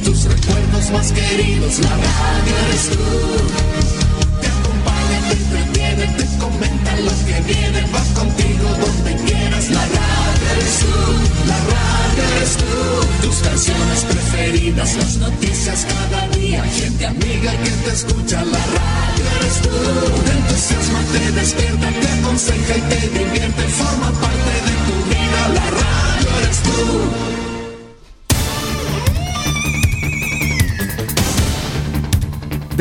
tus recuerdos más queridos, la radio eres tú. Te acompaña, te entretiene, te comenta lo que viene, va contigo donde quieras, la radio eres tú, la radio eres tú. Tus canciones preferidas, las noticias cada día, gente amiga que te escucha, la radio eres tú. Te entusiasma, te despierta, te aconseja y te divierte, forma parte de tu vida, la radio eres tú.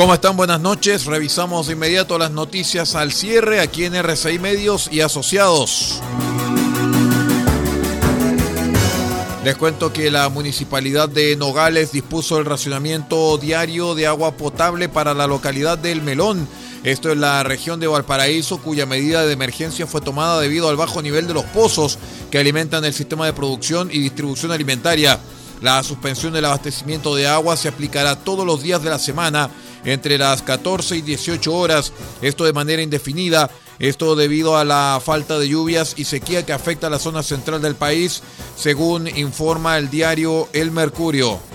¿Cómo están? Buenas noches. Revisamos de inmediato las noticias al cierre aquí en RCI Medios y Asociados. Les cuento que la municipalidad de Nogales dispuso el racionamiento diario de agua potable para la localidad del Melón. Esto es la región de Valparaíso, cuya medida de emergencia fue tomada debido al bajo nivel de los pozos que alimentan el sistema de producción y distribución alimentaria. La suspensión del abastecimiento de agua se aplicará todos los días de la semana entre las 14 y 18 horas, esto de manera indefinida, esto debido a la falta de lluvias y sequía que afecta a la zona central del país, según informa el diario El Mercurio.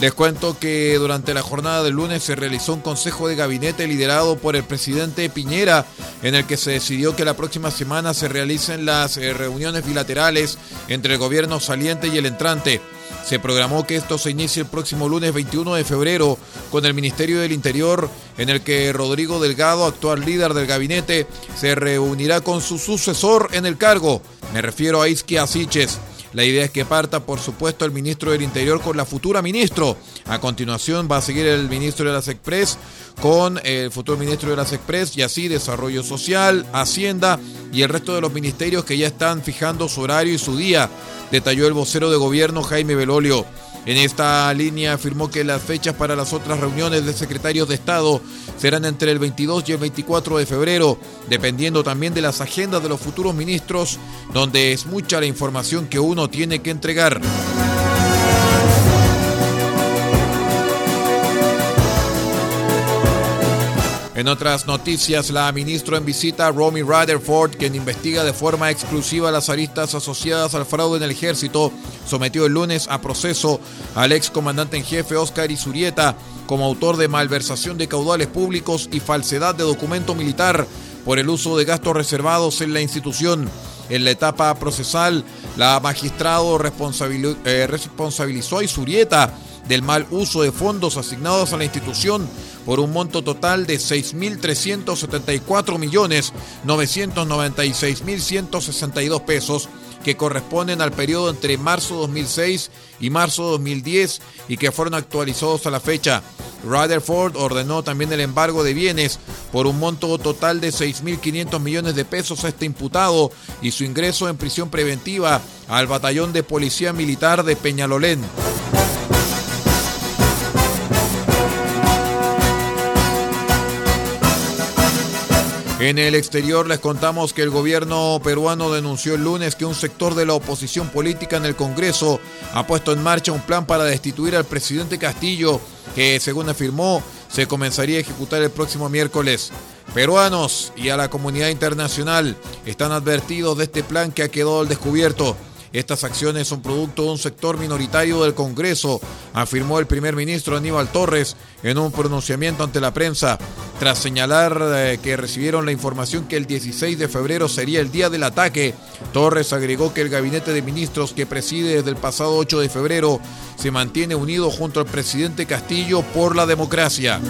Les cuento que durante la jornada del lunes se realizó un consejo de gabinete liderado por el presidente Piñera, en el que se decidió que la próxima semana se realicen las eh, reuniones bilaterales entre el gobierno saliente y el entrante. Se programó que esto se inicie el próximo lunes 21 de febrero con el Ministerio del Interior, en el que Rodrigo Delgado, actual líder del gabinete, se reunirá con su sucesor en el cargo. Me refiero a Isquia Asiches. La idea es que parta, por supuesto, el ministro del Interior con la futura ministro. A continuación va a seguir el ministro de las Express con el futuro ministro de las Express y así Desarrollo Social, Hacienda y el resto de los ministerios que ya están fijando su horario y su día, detalló el vocero de gobierno Jaime Belolio. En esta línea afirmó que las fechas para las otras reuniones de secretarios de Estado serán entre el 22 y el 24 de febrero, dependiendo también de las agendas de los futuros ministros, donde es mucha la información que uno tiene que entregar. En otras noticias, la ministra en visita, Romy Rutherford, quien investiga de forma exclusiva las aristas asociadas al fraude en el ejército, sometió el lunes a proceso al ex comandante en jefe Oscar Isurieta como autor de malversación de caudales públicos y falsedad de documento militar por el uso de gastos reservados en la institución. En la etapa procesal, la magistrado eh, responsabilizó a Isurieta del mal uso de fondos asignados a la institución por un monto total de 6.374.996.162 pesos que corresponden al periodo entre marzo 2006 y marzo 2010 y que fueron actualizados a la fecha. Rutherford ordenó también el embargo de bienes por un monto total de 6.500 millones de pesos a este imputado y su ingreso en prisión preventiva al batallón de policía militar de Peñalolén. En el exterior les contamos que el gobierno peruano denunció el lunes que un sector de la oposición política en el Congreso ha puesto en marcha un plan para destituir al presidente Castillo, que según afirmó se comenzaría a ejecutar el próximo miércoles. Peruanos y a la comunidad internacional están advertidos de este plan que ha quedado al descubierto. Estas acciones son producto de un sector minoritario del Congreso, afirmó el primer ministro Aníbal Torres en un pronunciamiento ante la prensa, tras señalar eh, que recibieron la información que el 16 de febrero sería el día del ataque. Torres agregó que el gabinete de ministros que preside desde el pasado 8 de febrero se mantiene unido junto al presidente Castillo por la democracia.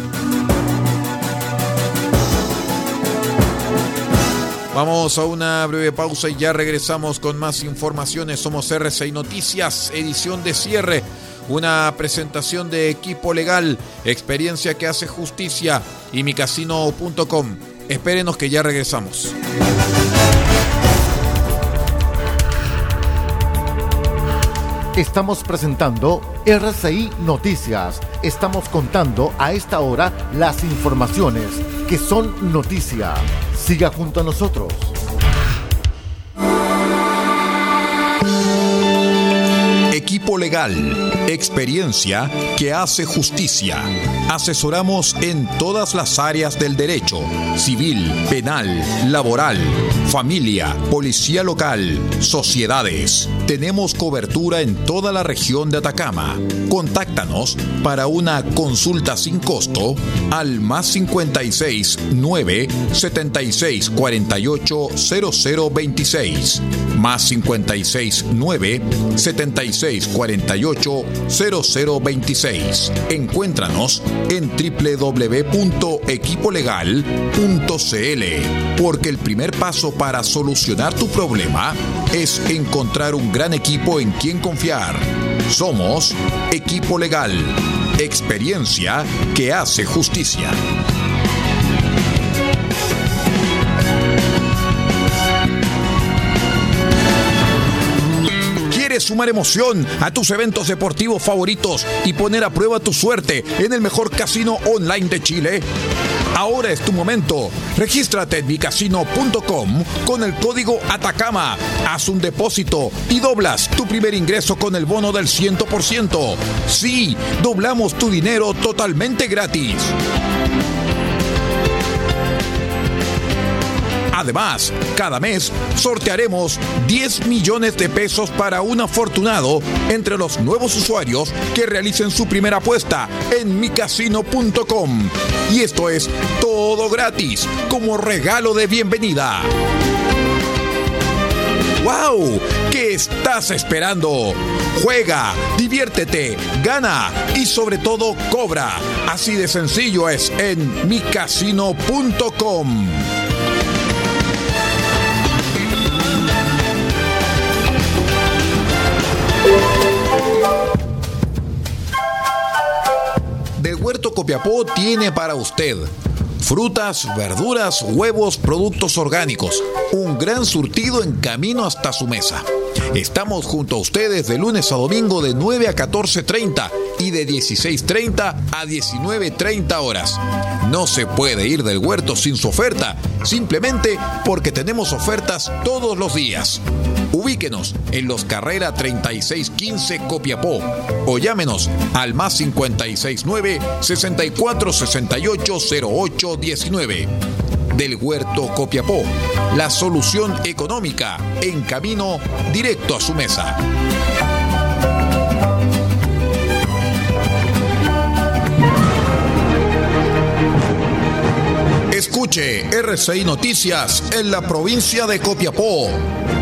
Vamos a una breve pausa y ya regresamos con más informaciones. Somos RCI Noticias, edición de cierre. Una presentación de equipo legal, experiencia que hace justicia y micasino.com. Espérenos que ya regresamos. Estamos presentando RCI Noticias. Estamos contando a esta hora las informaciones que son noticia. Siga junto a nosotros. Equipo legal, experiencia que hace justicia. Asesoramos en todas las áreas del derecho, civil, penal, laboral, familia, policía local, sociedades. Tenemos cobertura en toda la región de Atacama. Contáctanos para una consulta sin costo al más 56 9 76 48 0026 más 56 9 76 48 0026. Encuéntranos en www.equipolegal.cl porque el primer paso para solucionar tu problema es encontrar un gran equipo en quien confiar. Somos Equipo Legal, experiencia que hace justicia. Sumar emoción a tus eventos deportivos favoritos y poner a prueba tu suerte en el mejor casino online de Chile? Ahora es tu momento. Regístrate en micasino.com con el código Atacama. Haz un depósito y doblas tu primer ingreso con el bono del 100%. Sí, doblamos tu dinero totalmente gratis. Además, cada mes sortearemos 10 millones de pesos para un afortunado entre los nuevos usuarios que realicen su primera apuesta en micasino.com. Y esto es todo gratis, como regalo de bienvenida. ¡Wow! ¿Qué estás esperando? Juega, diviértete, gana y sobre todo cobra. Así de sencillo es en micasino.com. Copiapó tiene para usted frutas, verduras, huevos, productos orgánicos. Un gran surtido en camino hasta su mesa. Estamos junto a ustedes de lunes a domingo de 9 a 14.30 y de 16.30 a 19.30 horas. No se puede ir del huerto sin su oferta, simplemente porque tenemos ofertas todos los días. Ubíquenos en los Carrera 3615 Copiapó o llámenos al más 569 64 68 08 19. Del Huerto Copiapó, la solución económica en camino directo a su mesa. Escuche RCI Noticias en la provincia de Copiapó.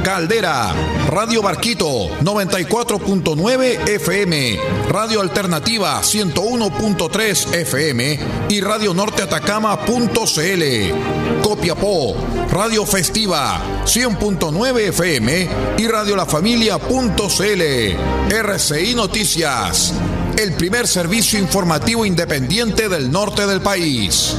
Caldera, Radio Barquito 94.9 FM, Radio Alternativa 101.3 FM y Radio Norte Atacama.cl. Copiapó, Radio Festiva 100.9 FM y Radio La Familia.cl. RCI Noticias, el primer servicio informativo independiente del norte del país.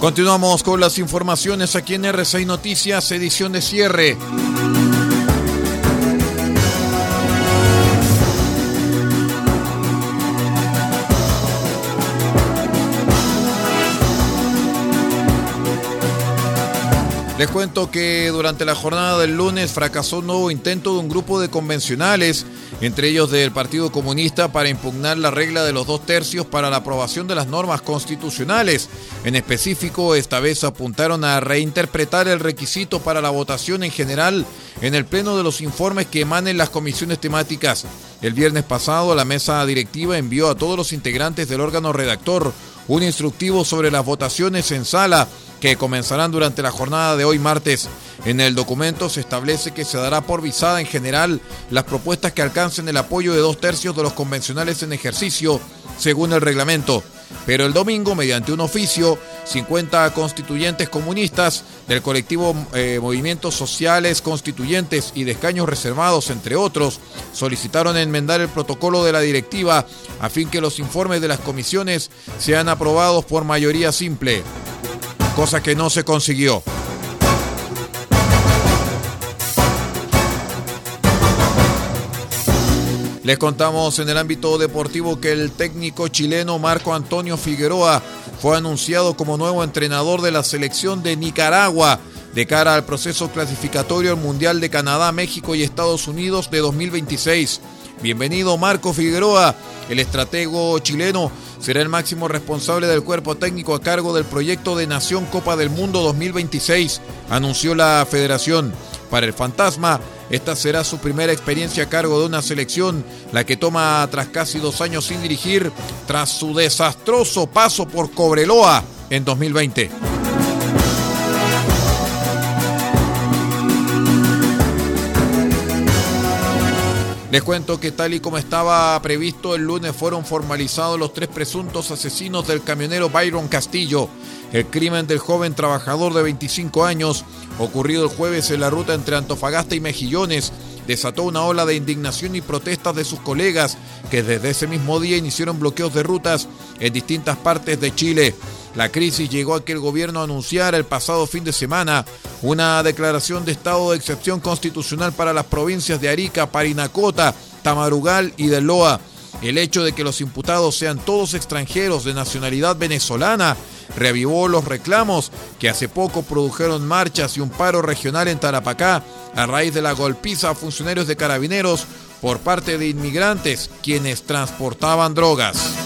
Continuamos con las informaciones aquí en R6 Noticias, edición de cierre. Les cuento que durante la jornada del lunes fracasó un nuevo intento de un grupo de convencionales, entre ellos del Partido Comunista, para impugnar la regla de los dos tercios para la aprobación de las normas constitucionales. En específico, esta vez apuntaron a reinterpretar el requisito para la votación en general en el pleno de los informes que emanen las comisiones temáticas. El viernes pasado, la mesa directiva envió a todos los integrantes del órgano redactor un instructivo sobre las votaciones en sala que comenzarán durante la jornada de hoy martes. En el documento se establece que se dará por visada en general las propuestas que alcancen el apoyo de dos tercios de los convencionales en ejercicio, según el reglamento. Pero el domingo, mediante un oficio, 50 constituyentes comunistas del colectivo eh, Movimientos Sociales Constituyentes y de escaños reservados, entre otros, solicitaron enmendar el protocolo de la directiva a fin que los informes de las comisiones sean aprobados por mayoría simple, cosa que no se consiguió. Les contamos en el ámbito deportivo que el técnico chileno Marco Antonio Figueroa fue anunciado como nuevo entrenador de la selección de Nicaragua de cara al proceso clasificatorio al Mundial de Canadá, México y Estados Unidos de 2026. Bienvenido Marco Figueroa, el estratego chileno será el máximo responsable del cuerpo técnico a cargo del proyecto de Nación Copa del Mundo 2026, anunció la federación. Para el fantasma, esta será su primera experiencia a cargo de una selección, la que toma tras casi dos años sin dirigir, tras su desastroso paso por Cobreloa en 2020. Les cuento que tal y como estaba previsto el lunes fueron formalizados los tres presuntos asesinos del camionero Byron Castillo. El crimen del joven trabajador de 25 años, ocurrido el jueves en la ruta entre Antofagasta y Mejillones, desató una ola de indignación y protestas de sus colegas que desde ese mismo día iniciaron bloqueos de rutas en distintas partes de Chile. La crisis llegó a que el gobierno anunciara el pasado fin de semana una declaración de estado de excepción constitucional para las provincias de Arica, Parinacota, Tamarugal y de Loa. El hecho de que los imputados sean todos extranjeros de nacionalidad venezolana reavivó los reclamos que hace poco produjeron marchas y un paro regional en Tarapacá a raíz de la golpiza a funcionarios de carabineros por parte de inmigrantes quienes transportaban drogas.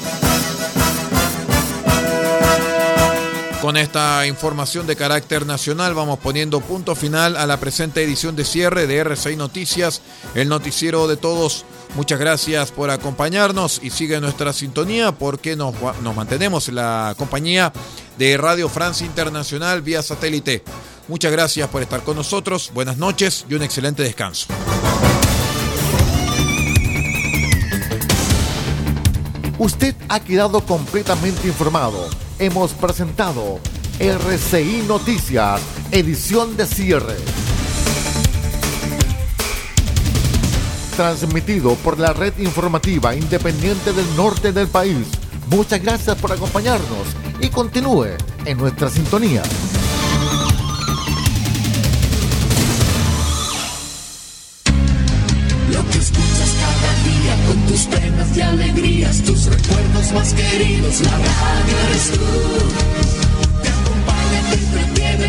Con esta información de carácter nacional vamos poniendo punto final a la presente edición de cierre de R6 Noticias, el noticiero de todos. Muchas gracias por acompañarnos y sigue nuestra sintonía porque nos, mantenemos en la compañía de Radio Francia Internacional vía satélite. Muchas gracias por estar con nosotros, buenas noches y un excelente descanso. Usted ha quedado completamente informado. Hemos presentado RCI Noticias, edición de cierre. Transmitido por la red informativa independiente del norte del país. Muchas gracias por acompañarnos y continúe en nuestra sintonía. Lo que penas y alegrías, tus recuerdos más queridos, la radio eres tú. Te acompaña, te entretiene,